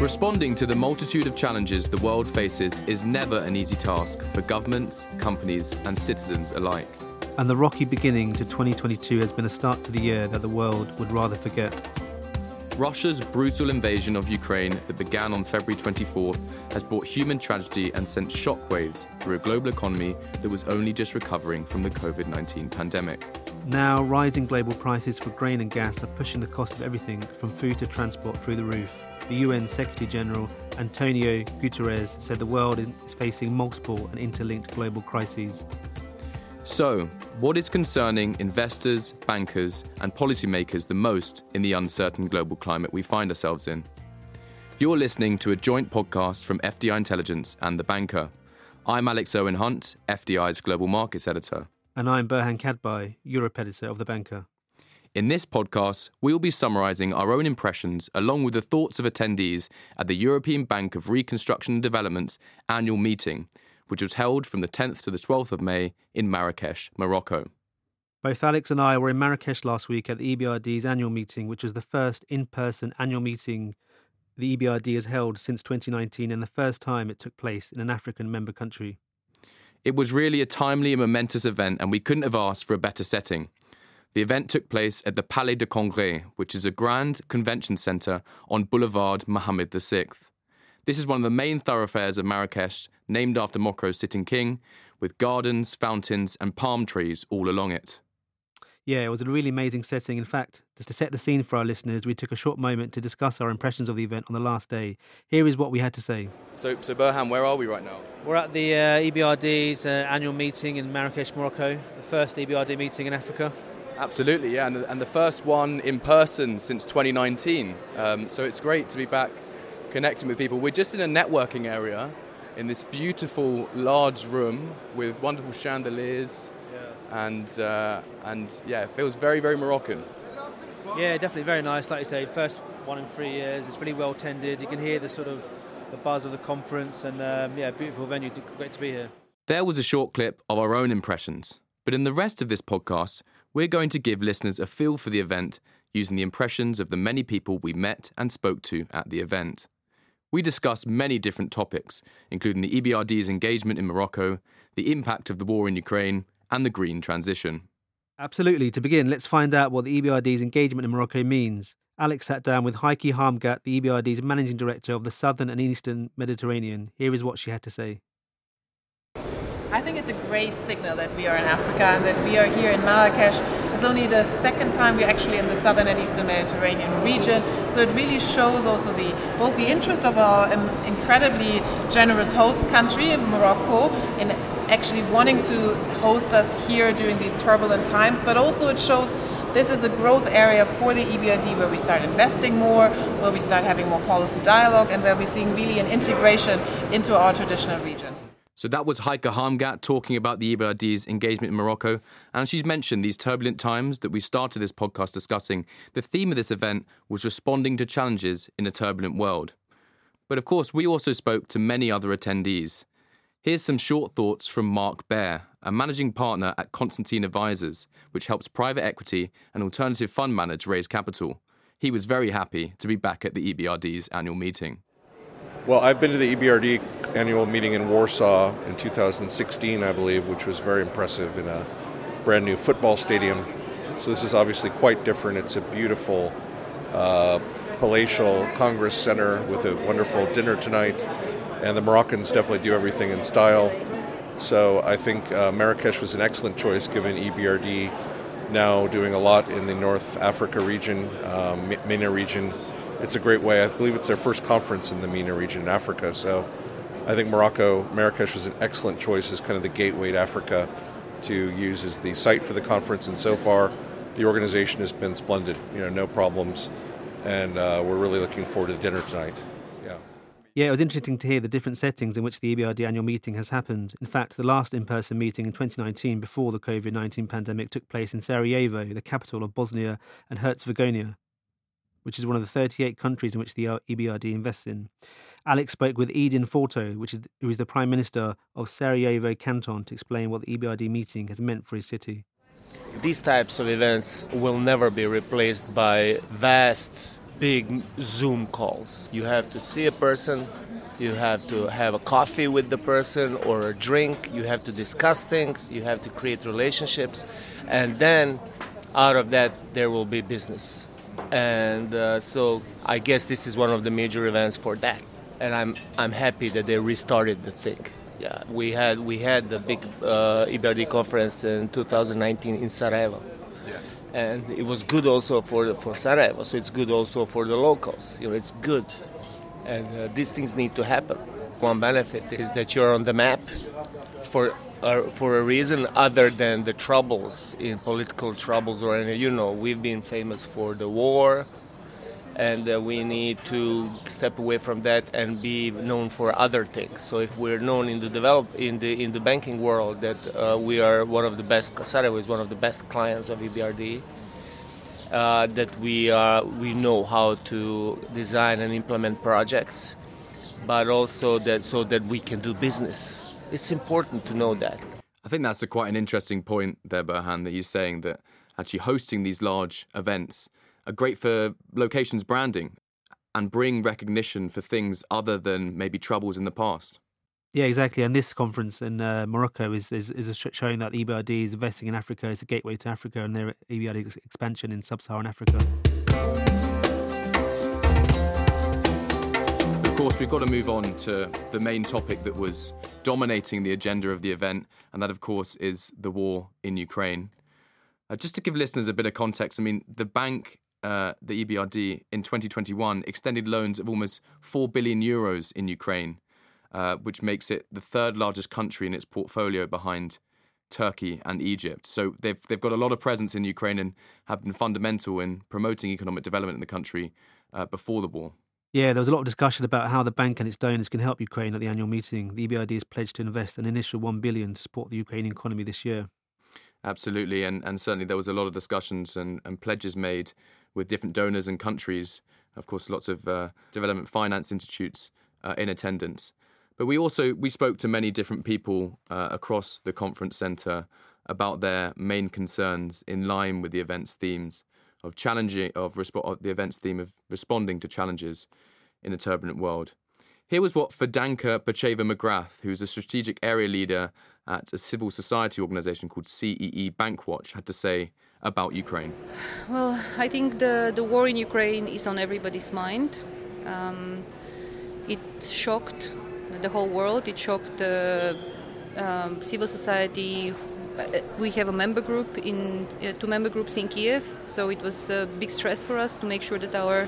Responding to the multitude of challenges the world faces is never an easy task for governments, companies, and citizens alike. And the rocky beginning to 2022 has been a start to the year that the world would rather forget. Russia's brutal invasion of Ukraine that began on February 24th has brought human tragedy and sent shockwaves through a global economy that was only just recovering from the COVID 19 pandemic. Now, rising global prices for grain and gas are pushing the cost of everything from food to transport through the roof. The UN Secretary General Antonio Guterres said the world is facing multiple and interlinked global crises. So, what is concerning investors, bankers, and policymakers the most in the uncertain global climate we find ourselves in? You're listening to a joint podcast from FDI Intelligence and The Banker. I'm Alex Irwin-Hunt, FDI's Global Markets Editor. And I'm Burhan Khadbai, Europe Editor of The Banker. In this podcast, we will be summarising our own impressions along with the thoughts of attendees at the European Bank of Reconstruction and Development's annual meeting, which was held from the 10th to the 12th of May in Marrakesh, Morocco. Both Alex and I were in Marrakesh last week at the EBRD's annual meeting, which was the first in person annual meeting the EBRD has held since 2019 and the first time it took place in an African member country. It was really a timely and momentous event, and we couldn't have asked for a better setting. The event took place at the Palais de Congrès, which is a grand convention centre on Boulevard Mohammed VI. This is one of the main thoroughfares of Marrakesh, named after Morocco's sitting king, with gardens, fountains, and palm trees all along it. Yeah, it was a really amazing setting. In fact, just to set the scene for our listeners, we took a short moment to discuss our impressions of the event on the last day. Here is what we had to say. So, so Burhan, where are we right now? We're at the uh, EBRD's uh, annual meeting in Marrakesh, Morocco, the first EBRD meeting in Africa. Absolutely, yeah, and the, and the first one in person since 2019. Um, so it's great to be back connecting with people. We're just in a networking area in this beautiful large room with wonderful chandeliers and uh, and yeah, it feels very very Moroccan. Yeah, definitely very nice. Like you say, first one in three years. It's really well tended. You can hear the sort of the buzz of the conference, and um, yeah, beautiful venue. Great to be here. There was a short clip of our own impressions, but in the rest of this podcast, we're going to give listeners a feel for the event using the impressions of the many people we met and spoke to at the event. We discuss many different topics, including the EBRD's engagement in Morocco, the impact of the war in Ukraine, and the green transition. Absolutely. To begin, let's find out what the EBRD's engagement in Morocco means. Alex sat down with Heike Harmgat, the EBRD's managing director of the Southern and Eastern Mediterranean. Here is what she had to say. I think it's a great signal that we are in Africa and that we are here in Marrakesh. It's only the second time we're actually in the southern and eastern Mediterranean region, so it really shows also the both the interest of our um, incredibly generous host country, Morocco, in actually wanting to host us here during these turbulent times, but also it shows this is a growth area for the EBRD where we start investing more, where we start having more policy dialogue, and where we're seeing really an integration into our traditional region. So that was Heike Harmgat talking about the EBRD's engagement in Morocco. And she's mentioned these turbulent times that we started this podcast discussing. The theme of this event was responding to challenges in a turbulent world. But of course, we also spoke to many other attendees. Here's some short thoughts from Mark Baer, a managing partner at Constantine Advisors, which helps private equity and alternative fund managers raise capital. He was very happy to be back at the EBRD's annual meeting. Well, I've been to the EBRD annual meeting in Warsaw in 2016, I believe, which was very impressive in a brand new football stadium. So this is obviously quite different. It's a beautiful uh, palatial Congress Center with a wonderful dinner tonight, and the Moroccans definitely do everything in style. So I think uh, Marrakesh was an excellent choice given EBRD now doing a lot in the North Africa region, um, MENA region, it's a great way. I believe it's their first conference in the MENA region in Africa. So I think Morocco, Marrakesh was an excellent choice as kind of the gateway to Africa to use as the site for the conference. And so far, the organization has been splendid. You know, no problems, and uh, we're really looking forward to dinner tonight. Yeah. Yeah, it was interesting to hear the different settings in which the EBRD annual meeting has happened. In fact, the last in person meeting in 2019 before the COVID 19 pandemic took place in Sarajevo, the capital of Bosnia and Herzegovina which is one of the 38 countries in which the EBRD invests in. Alex spoke with Edin Forto, which is, who is the Prime Minister of Sarajevo Canton, to explain what the EBRD meeting has meant for his city. These types of events will never be replaced by vast big Zoom calls. You have to see a person, you have to have a coffee with the person or a drink, you have to discuss things, you have to create relationships, and then out of that, there will be business. And uh, so I guess this is one of the major events for that. And I'm, I'm happy that they restarted the thing. Yeah, we had we had the big uh, EBRD conference in 2019 in Sarajevo Yes. and it was good also for for Sarajevo. So it's good also for the locals. You know, it's good, and uh, these things need to happen. One benefit is that you're on the map for uh, for a reason other than the troubles in political troubles or any. You know, we've been famous for the war, and uh, we need to step away from that and be known for other things. So if we're known in the develop in the in the banking world that uh, we are one of the best, Sarajevo is one of the best clients of EBRD. Uh, that we are we know how to design and implement projects, but also that so that we can do business. It's important to know that. I think that's a quite an interesting point there, Burhan, that you're saying that actually hosting these large events are great for locations branding and bring recognition for things other than maybe troubles in the past. Yeah, exactly. And this conference in uh, Morocco is, is is showing that EBRD is investing in Africa. It's a gateway to Africa and their EBRD expansion in sub-Saharan Africa. Course, we've got to move on to the main topic that was dominating the agenda of the event, and that, of course, is the war in Ukraine. Uh, just to give listeners a bit of context, I mean, the bank uh, the EBRD in 2021 extended loans of almost 4 billion euros in Ukraine, uh, which makes it the third largest country in its portfolio behind Turkey and Egypt. So they've, they've got a lot of presence in Ukraine and have been fundamental in promoting economic development in the country uh, before the war. Yeah, there was a lot of discussion about how the bank and its donors can help Ukraine at the annual meeting. The EBRD has pledged to invest an initial 1 billion to support the Ukrainian economy this year. Absolutely, and, and certainly there was a lot of discussions and, and pledges made with different donors and countries. Of course, lots of uh, development finance institutes uh, in attendance. But we also we spoke to many different people uh, across the conference centre about their main concerns in line with the event's themes of challenging of, resp- of the event's theme of responding to challenges in a turbulent world. Here was what Fidanka Bacheva McGrath, who's a strategic area leader at a civil society organisation called CEE Bankwatch, had to say about Ukraine? Well, I think the, the war in Ukraine is on everybody's mind. Um, it shocked the whole world, it shocked the um, civil society. Uh, we have a member group in uh, two member groups in Kiev, so it was a big stress for us to make sure that our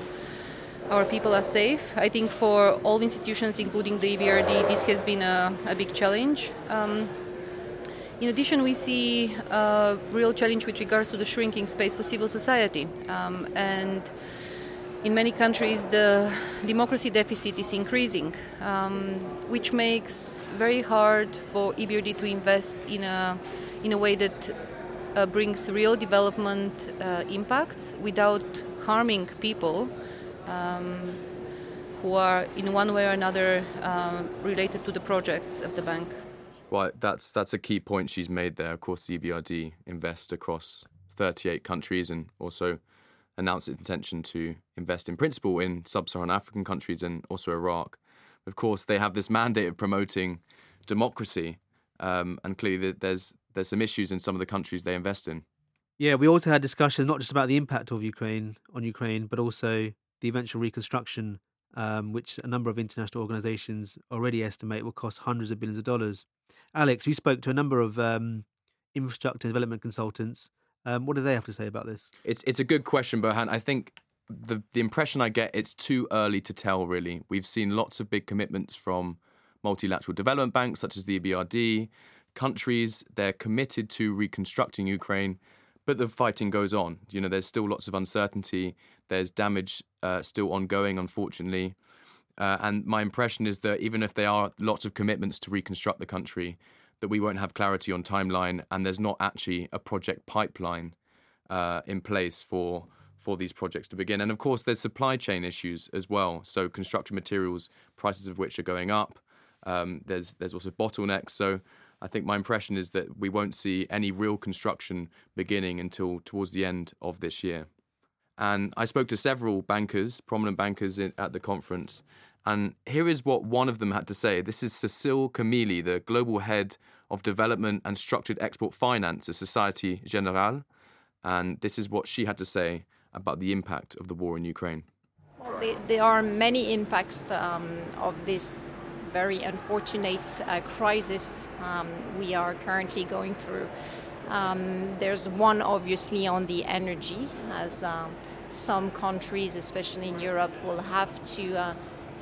our people are safe. I think for all institutions, including the EBRD, this has been a, a big challenge. Um, in addition, we see a real challenge with regards to the shrinking space for civil society. Um, and in many countries, the democracy deficit is increasing, um, which makes very hard for EBRD to invest in a, in a way that uh, brings real development uh, impacts without harming people um, who are, in one way or another, uh, related to the projects of the bank. Well, that's that's a key point she's made there. Of course, the EBRD invests across 38 countries and also announced its intention to invest in principle in sub-Saharan African countries and also Iraq. Of course, they have this mandate of promoting democracy, um, and clearly there's there's some issues in some of the countries they invest in. Yeah, we also had discussions not just about the impact of Ukraine on Ukraine, but also the eventual reconstruction, um, which a number of international organizations already estimate will cost hundreds of billions of dollars. Alex, you spoke to a number of um, infrastructure development consultants. Um, what do they have to say about this? It's it's a good question, Burhan. I think the the impression I get it's too early to tell. Really, we've seen lots of big commitments from multilateral development banks such as the EBRD. Countries they're committed to reconstructing Ukraine, but the fighting goes on. You know, there's still lots of uncertainty. There's damage uh, still ongoing, unfortunately. Uh, and my impression is that even if there are lots of commitments to reconstruct the country, that we won't have clarity on timeline, and there's not actually a project pipeline uh, in place for for these projects to begin. And of course, there's supply chain issues as well. So construction materials prices of which are going up. Um, there's there's also bottlenecks. So I think my impression is that we won't see any real construction beginning until towards the end of this year. And I spoke to several bankers, prominent bankers in, at the conference. And here is what one of them had to say. This is Cecile Camilli, the global head of development and structured export finance at Societe Generale. And this is what she had to say about the impact of the war in Ukraine. Well, there are many impacts um, of this very unfortunate uh, crisis um, we are currently going through. Um, there's one obviously on the energy, as uh, some countries, especially in Europe, will have to uh,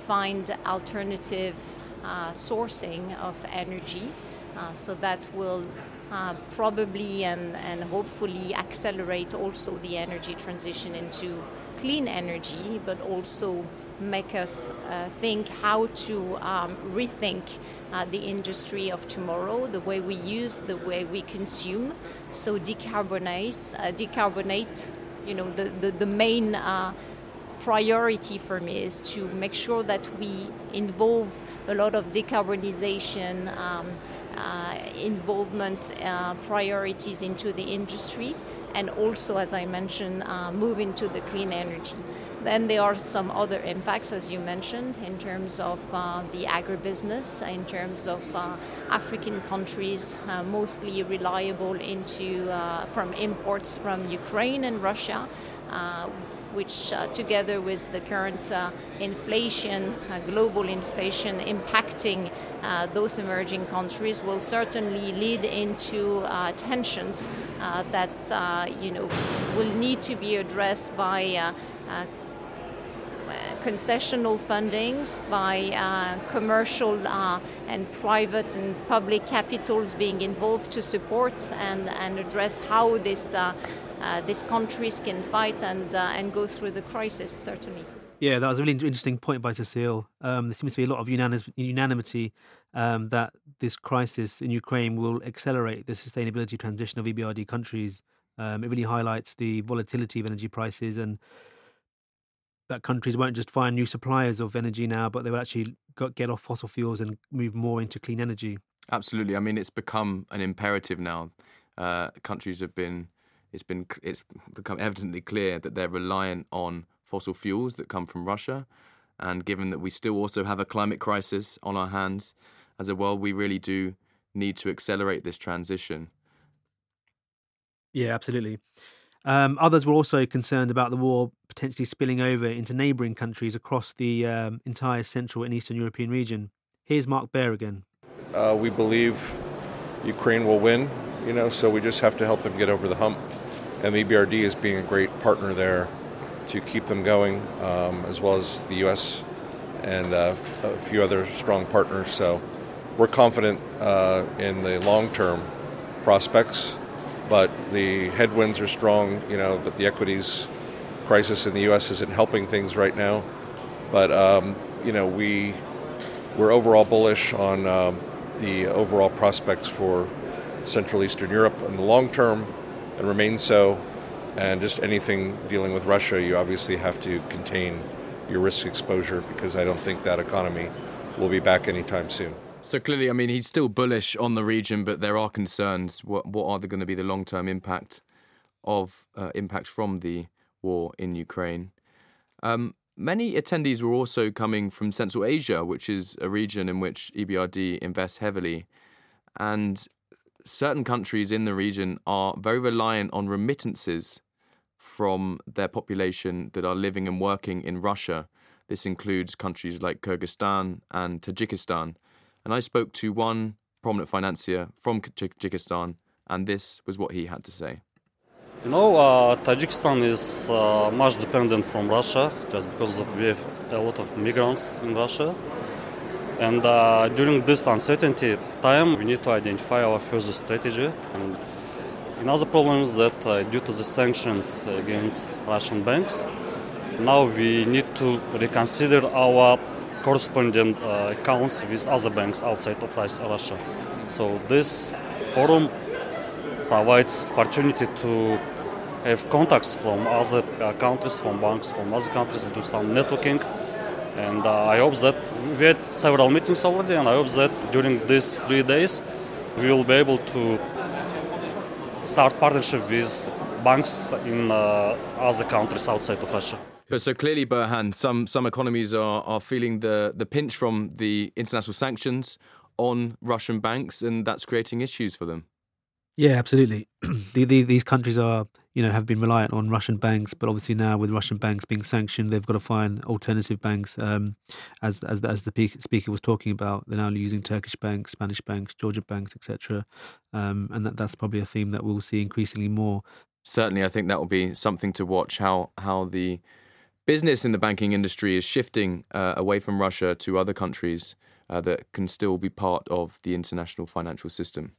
find alternative uh, sourcing of energy. Uh, so that will uh, probably and, and hopefully accelerate also the energy transition into clean energy, but also make us uh, think how to um, rethink uh, the industry of tomorrow, the way we use, the way we consume. So decarbonize, uh, decarbonate. You know, the the, the main uh, priority for me is to make sure that we involve a lot of decarbonization. Um, uh, involvement uh, priorities into the industry, and also, as I mentioned, uh, move into the clean energy. Then there are some other impacts, as you mentioned, in terms of uh, the agribusiness, in terms of uh, African countries uh, mostly reliable into uh, from imports from Ukraine and Russia. Uh, which, uh, together with the current inflation, global inflation impacting those emerging countries, will certainly lead into tensions that you know will need to be addressed by concessional fundings by uh, commercial uh, and private and public capitals being involved to support and, and address how this, uh, uh these countries can fight and, uh, and go through the crisis, certainly. Yeah, that was a really interesting point by Cecile. Um, there seems to be a lot of unanimity um, that this crisis in Ukraine will accelerate the sustainability transition of EBRD countries. Um, it really highlights the volatility of energy prices and that countries won't just find new suppliers of energy now, but they will actually get off fossil fuels and move more into clean energy. Absolutely. I mean, it's become an imperative now. Uh, countries have been, it's been, it's become evidently clear that they're reliant on fossil fuels that come from Russia. And given that we still also have a climate crisis on our hands as a world, we really do need to accelerate this transition. Yeah, absolutely. Um, others were also concerned about the war potentially spilling over into neighbouring countries across the um, entire Central and Eastern European region. Here's Mark Baer again. Uh, we believe Ukraine will win, you know, so we just have to help them get over the hump. And the EBRD is being a great partner there to keep them going, um, as well as the U.S. and uh, a few other strong partners. So we're confident uh, in the long term prospects but the headwinds are strong. You know that the equities crisis in the U.S. isn't helping things right now, but um, you know we we're overall bullish on um, the overall prospects for Central Eastern Europe in the long term, and remain so. And just anything dealing with Russia, you obviously have to contain your risk exposure because I don't think that economy will be back anytime soon. So clearly, I mean, he's still bullish on the region, but there are concerns. What what are going to be the long term impact of uh, impact from the war in Ukraine? Um, many attendees were also coming from Central Asia, which is a region in which EBRD invests heavily, and certain countries in the region are very reliant on remittances from their population that are living and working in Russia. This includes countries like Kyrgyzstan and Tajikistan. And I spoke to one prominent financier from Tajikistan, and this was what he had to say. You know, uh, Tajikistan is uh, much dependent from Russia just because of we have a lot of migrants in Russia. And uh, during this uncertainty time, we need to identify our further strategy. And another problem is that uh, due to the sanctions against Russian banks, now we need to reconsider our correspondent uh, accounts with other banks outside of Russia. So this forum provides opportunity to have contacts from other uh, countries, from banks, from other countries, to do some networking. And uh, I hope that we had several meetings already, and I hope that during these three days we will be able to start partnership with banks in uh, other countries outside of Russia. But so clearly, Burhan, some some economies are, are feeling the, the pinch from the international sanctions on Russian banks, and that's creating issues for them. Yeah, absolutely. the, the, these countries are, you know, have been reliant on Russian banks, but obviously now with Russian banks being sanctioned, they've got to find alternative banks. Um, as as as the speaker was talking about, they're now using Turkish banks, Spanish banks, Georgia banks, etc. Um, and that, that's probably a theme that we'll see increasingly more. Certainly, I think that will be something to watch. How how the business in the banking industry is shifting uh, away from Russia to other countries uh, that can still be part of the international financial system.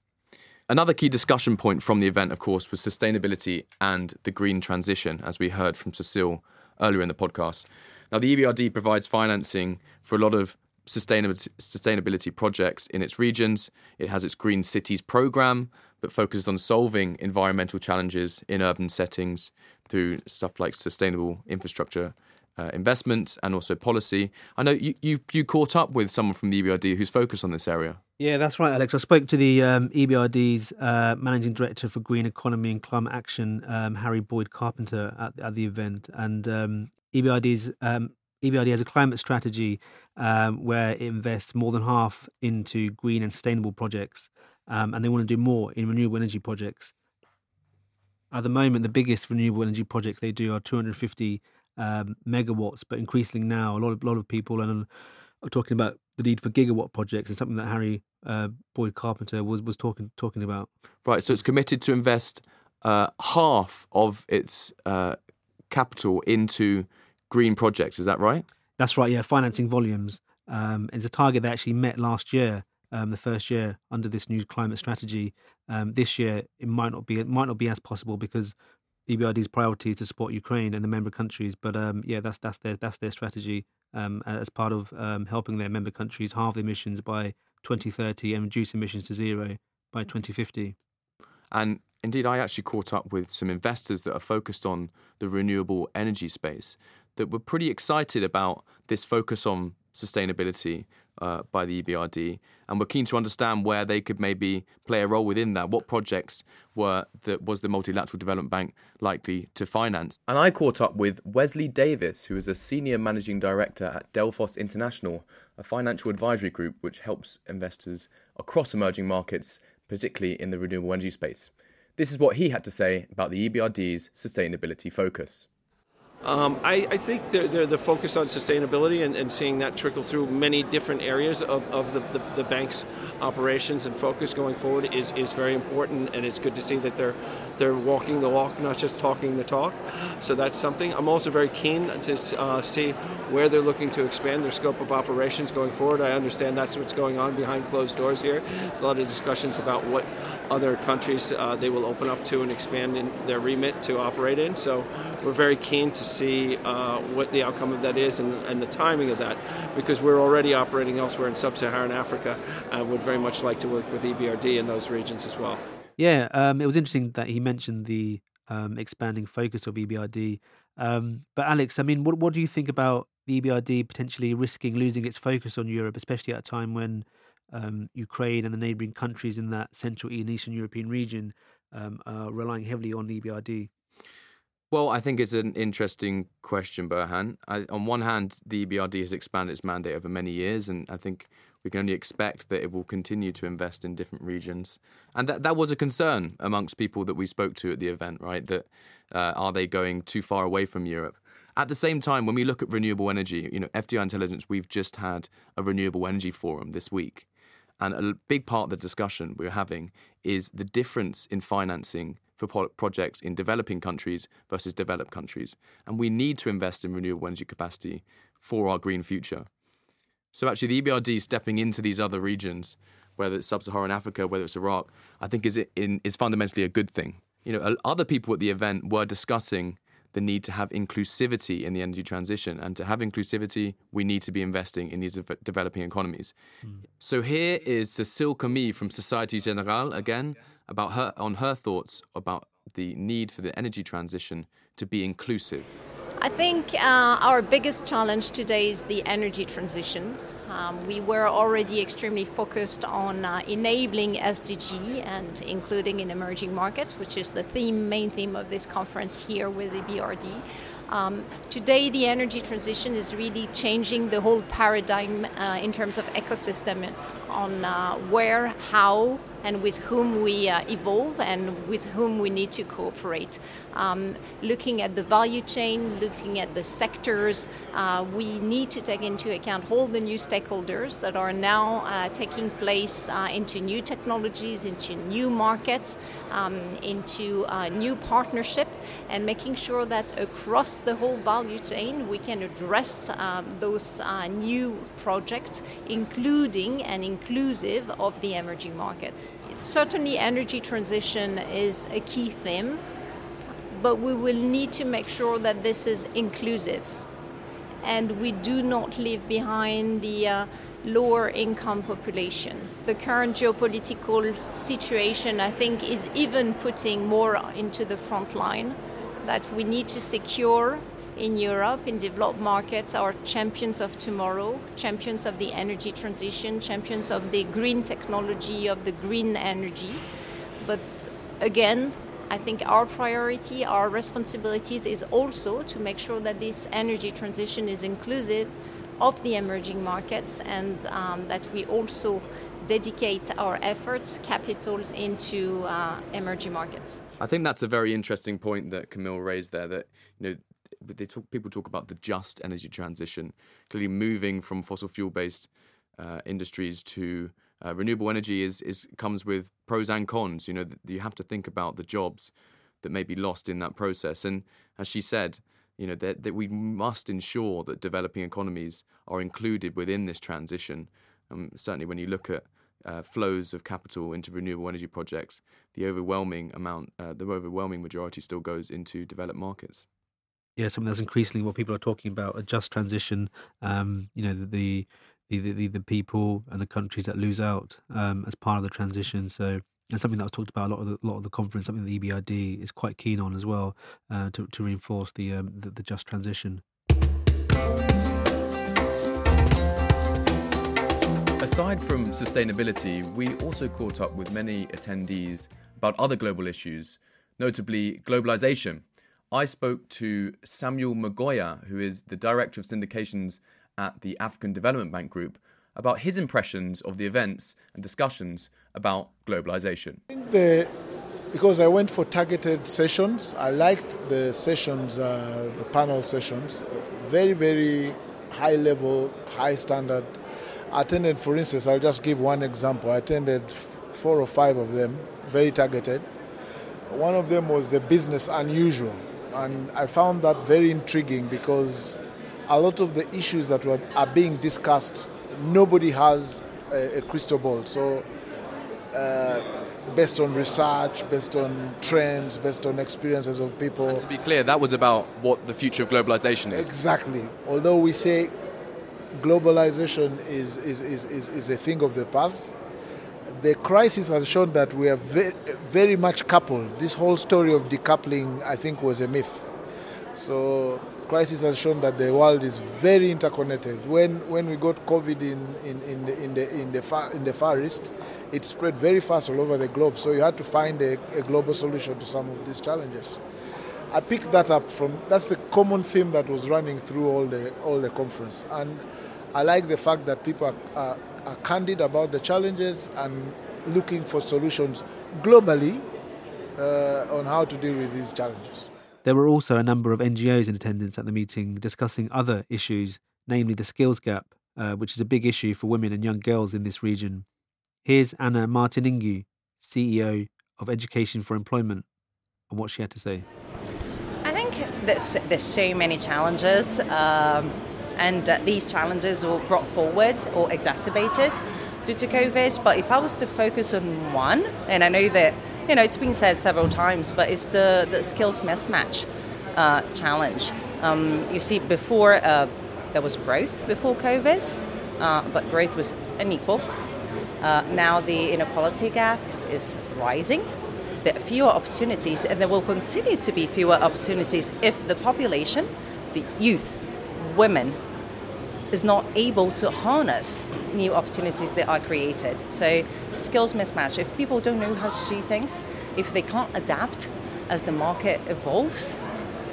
Another key discussion point from the event, of course, was sustainability and the green transition, as we heard from Cecile earlier in the podcast. Now, the EBRD provides financing for a lot of sustainability, projects in its regions. It has its Green Cities program that focuses on solving environmental challenges in urban settings through stuff like sustainable infrastructure uh, investment and also policy. I know you, you, you caught up with someone from the EBRD who's focused on this area. Yeah, that's right, Alex. I spoke to the um, EBRD's uh, managing director for green economy and climate action, um, Harry Boyd Carpenter, at, at the event, and um, EBRD's um, EBRD has a climate strategy um, where it invests more than half into green and sustainable projects, um, and they want to do more in renewable energy projects. At the moment, the biggest renewable energy projects they do are 250 um, megawatts, but increasingly now, a lot of lot of people are, are talking about the need for gigawatt projects. It's something that Harry uh, Boyd Carpenter was was talking talking about. Right. So it's committed to invest uh, half of its uh, capital into green projects. Is that right? That's right. Yeah, financing volumes. Um, it's a target they actually met last year, um, the first year under this new climate strategy. Um, this year, it might not be it might not be as possible because EBRD's priority is to support Ukraine and the member countries. But um, yeah, that's that's their that's their strategy um, as part of um, helping their member countries halve emissions by 2030 and reduce emissions to zero by 2050. And indeed, I actually caught up with some investors that are focused on the renewable energy space that were pretty excited about this focus on sustainability uh, by the EBRD, and we're keen to understand where they could maybe play a role within that. What projects were that was the Multilateral Development Bank likely to finance? And I caught up with Wesley Davis, who is a senior managing director at Delphos International, a financial advisory group which helps investors across emerging markets, particularly in the renewable energy space. This is what he had to say about the EBRD's sustainability focus. Um, I, I, think the, the, the, focus on sustainability and, and, seeing that trickle through many different areas of, of the, the, the, bank's operations and focus going forward is, is very important, and it's good to see that they're they're walking the walk, not just talking the talk. So that's something. I'm also very keen to uh, see where they're looking to expand their scope of operations going forward. I understand that's what's going on behind closed doors here. There's a lot of discussions about what other countries uh, they will open up to and expand in their remit to operate in. So we're very keen to see uh, what the outcome of that is and, and, the timing of that because we're already operating elsewhere in sub-Saharan Africa and would very much like to work with EBRD in those regions as well. Yeah, um, it was interesting that he mentioned the um, expanding focus of EBRD. Um, but Alex, I mean, what what do you think about the EBRD potentially risking losing its focus on Europe, especially at a time when um, Ukraine and the neighboring countries in that Central and Eastern European region um, are relying heavily on the EBRD? Well, I think it's an interesting question, Burhan. I, on one hand, the EBRD has expanded its mandate over many years, and I think we can only expect that it will continue to invest in different regions. And that, that was a concern amongst people that we spoke to at the event, right? That uh, are they going too far away from Europe? At the same time, when we look at renewable energy, you know, FDI Intelligence, we've just had a renewable energy forum this week and a big part of the discussion we're having is the difference in financing for projects in developing countries versus developed countries. And we need to invest in renewable energy capacity for our green future. So actually, the EBRD stepping into these other regions, whether it's sub-Saharan Africa, whether it's Iraq, I think is in, is fundamentally a good thing. You know, other people at the event were discussing the need to have inclusivity in the energy transition. And to have inclusivity, we need to be investing in these developing economies. Mm. So here is Cecile Camilli from Societe Generale again about her on her thoughts about the need for the energy transition to be inclusive. I think uh, our biggest challenge today is the energy transition. Um, we were already extremely focused on uh, enabling SDG and including in emerging markets, which is the theme, main theme of this conference here with the BRD. Um, today, the energy transition is really changing the whole paradigm uh, in terms of ecosystem on uh, where, how, and with whom we uh, evolve and with whom we need to cooperate. Um, looking at the value chain, looking at the sectors, uh, we need to take into account all the new stakeholders that are now uh, taking place uh, into new technologies, into new markets, um, into uh, new partnership, and making sure that across the whole value chain we can address um, those uh, new projects, including and inclusive of the emerging markets. Certainly, energy transition is a key theme, but we will need to make sure that this is inclusive and we do not leave behind the uh, lower income population. The current geopolitical situation, I think, is even putting more into the front line that we need to secure in Europe, in developed markets, are champions of tomorrow, champions of the energy transition, champions of the green technology, of the green energy. But again, I think our priority, our responsibilities is also to make sure that this energy transition is inclusive of the emerging markets and um, that we also dedicate our efforts, capitals into uh, emerging markets. I think that's a very interesting point that Camilli raised there. That you know they talk, people talk about the just energy transition, clearly moving from fossil fuel based uh, industries to uh, renewable energy is, is comes with pros and cons. You know, you have to think about the jobs that may be lost in that process. And as she said, you know that, that we must ensure that developing economies are included within this transition. Um, certainly, when you look at uh, flows of capital into renewable energy projects, the overwhelming amount, uh, the overwhelming majority, still goes into developed markets yeah, something that's increasingly what people are talking about a just transition. Um, you know, the the, the the people and the countries that lose out um, as part of the transition. So, and something that I've talked about a lot of the lot of the conference, something the EBRD is quite keen on as well uh, to to reinforce the, um, the the just transition. Aside from sustainability, we also caught up with many attendees about other global issues, notably globalization I spoke to Samuel Magoya, who is the Director of Syndications at the African Development Bank Group, about his impressions of the events and discussions about globalization. The, because I went for targeted sessions, I liked the sessions, uh, the panel sessions, very, very high level, high standard. I attended, for instance, I'll just give one example. I attended four or five of them, very targeted. One of them was the business unusual and I found that very intriguing because a lot of the issues that were, are being discussed, nobody has a, a crystal ball. So, uh, based on research, based on trends, based on experiences of people. And to be clear, that was about what the future of globalization is. Exactly. Although we say globalization is, is, is, is, is a thing of the past, the crisis has shown that we are very, very much coupled. This whole story of decoupling, I think, was a myth. So, crisis has shown that the world is very interconnected. When when we got COVID in in, in the in the in the far in the far east, it spread very fast all over the globe. So you had to find a, a global solution to some of these challenges. I picked that up from that's a common theme that was running through all the all the conference, and I like the fact that people are, are are candid about the challenges and looking for solutions globally uh, on how to deal with these challenges. There were also a number of NGOs in attendance at the meeting discussing other issues, namely the skills gap, uh, which is a big issue for women and young girls in this region. Here's Anna Martiningu, CEO of Education for Employment, and what she had to say. I think there's, there's so many challenges. Um, and uh, these challenges were brought forward or exacerbated due to COVID. But if I was to focus on one, and I know that you know it's been said several times, but it's the the skills mismatch uh, challenge. Um, you see, before uh, there was growth before COVID, uh, but growth was unequal. Uh, now the inequality gap is rising. There are fewer opportunities, and there will continue to be fewer opportunities if the population, the youth, women, is not able to harness new opportunities that are created. So, skills mismatch. If people don't know how to do things, if they can't adapt as the market evolves,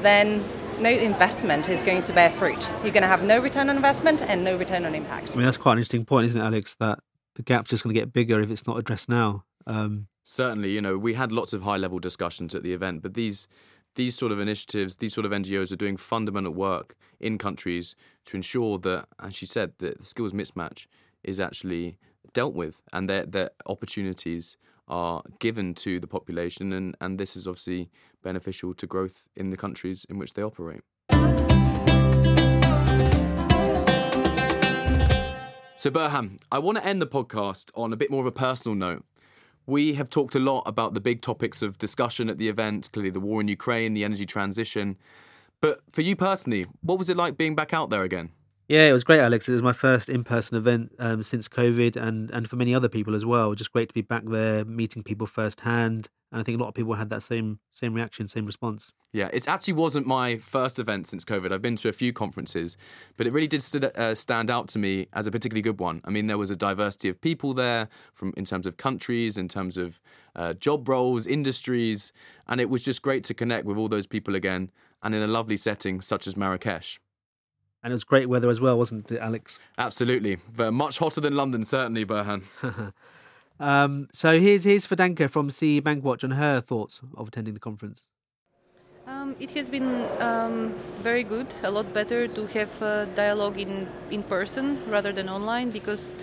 then no investment is going to bear fruit. You're going to have no return on investment and no return on impact. I mean, that's quite an interesting point, isn't it, Alex? That the gap's just going to get bigger if it's not addressed now. Um, Certainly, you know, we had lots of high level discussions at the event, but these these sort of initiatives, these sort of NGOs are doing fundamental work in countries to ensure that, as she said, that the skills mismatch is actually dealt with and that that opportunities are given to the population and, and this is obviously beneficial to growth in the countries in which they operate. So Burhan, I want to end the podcast on a bit more of a personal note. We have talked a lot about the big topics of discussion at the event, clearly the war in Ukraine, the energy transition. But for you personally, what was it like being back out there again? Yeah, it was great, Alex. It was my first in-person event um, since COVID, and and for many other people as well. Just great to be back there, meeting people firsthand, and I think a lot of people had that same same reaction, same response. Yeah, it actually wasn't my first event since COVID. I've been to a few conferences, but it really did st- uh, stand out to me as a particularly good one. I mean, there was a diversity of people there, from in terms of countries, in terms of uh, job roles, industries, and it was just great to connect with all those people again, and in a lovely setting such as Marrakesh. And it was great weather as well, wasn't it, Alex? Absolutely. But much hotter than London, certainly, Burhan. um, so here's, here's Fidanka from CE Bankwatch on her thoughts of attending the conference. Um, it has been um, very good, a lot better to have a dialogue in, in person rather than online because,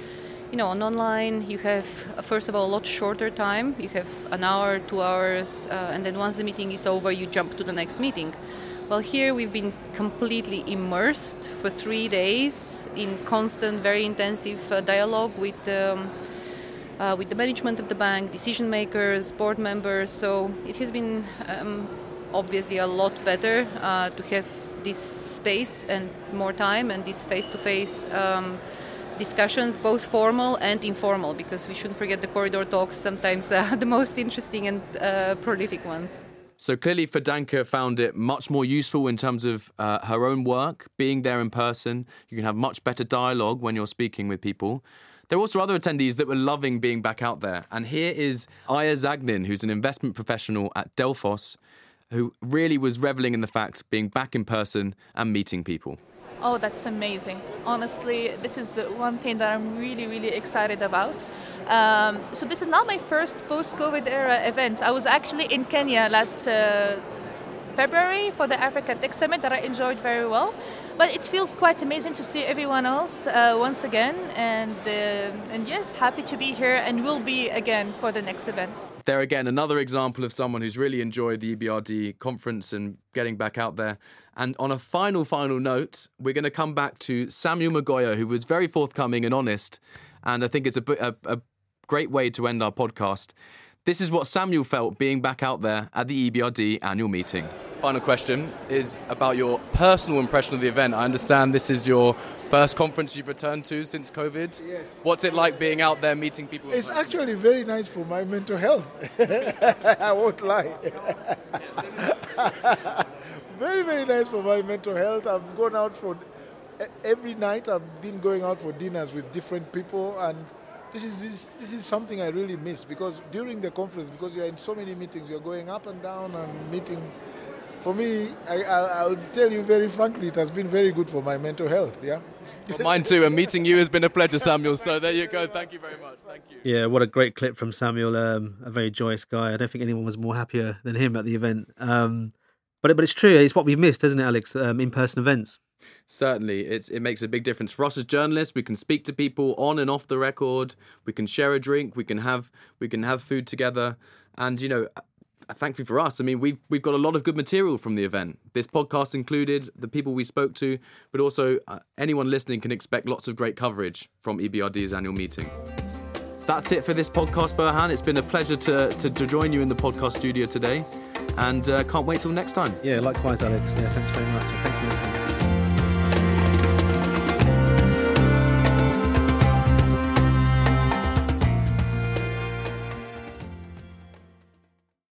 you know, on online you have, first of all, a lot shorter time. You have an hour, two hours, uh, and then once the meeting is over, you jump to the next meeting. Well, here we've been completely immersed for three days in constant, very intensive uh, dialogue with um, uh, with the management of the bank, decision makers, board members. So it has been um, obviously a lot better uh, to have this space and more time and these face-to-face. Um, discussions, both formal and informal, because we shouldn't forget the corridor talks, sometimes uh, the most interesting and uh, prolific ones. So clearly, Fidanka found it much more useful in terms of uh, her own work, being there in person. You can have much better dialogue when you're speaking with people. There were also other attendees that were loving being back out there. And here is Aya Zagnin, who's an investment professional at Delphos, who really was reveling in the fact being back in person and meeting people. Oh, that's amazing. Honestly, this is the one thing that I'm really, really excited about. Um, so, this is not my first post COVID era event. I was actually in Kenya last uh, February for the Africa Tech Summit that I enjoyed very well. But it feels quite amazing to see everyone else uh, once again, and uh, and yes, happy to be here, and will be again for the next events. There again, another example of someone who's really enjoyed the EBRD conference and getting back out there. And on a final, final note, we're going to come back to Samuel Magoya, who was very forthcoming and honest, and I think it's a, a, a great way to end our podcast. This is what Samuel felt being back out there at the EBRD annual meeting. Final question is about your personal impression of the event. I understand this is your first conference you've returned to since COVID. Yes. What's it like being out there meeting people? It's actually very nice for my mental health. I won't lie. very, very nice for my mental health. I've gone out for every night. I've been going out for dinners with different people and this is, this, this is something I really miss because during the conference, because you're in so many meetings, you're going up and down and meeting. For me, I, I, will tell you very frankly, it has been very good for my mental health. Yeah. Well, mine too. And meeting you has been a pleasure, Samuel. So there you go. Thank you very much. Thank you. Yeah, what a great clip from Samuel. Um, a very joyous guy. I don't think anyone was more happier than him at the event. Um, but but it's true. It's what we've missed, isn't it, Alex? Um, in-person events. Certainly, it's, it makes a big difference for us as journalists. We can speak to people on and off the record. We can share a drink. We can have we can have food together. And you know, thankfully for us, I mean, we've we've got a lot of good material from the event. This podcast included, the people we spoke to, but also uh, anyone listening can expect lots of great coverage from EBRD's annual meeting. That's it for this podcast, Burhan. It's been a pleasure to, to, to join you in the podcast studio today, and uh, can't wait till next time. Yeah, likewise, Alex. Yeah, thanks very much.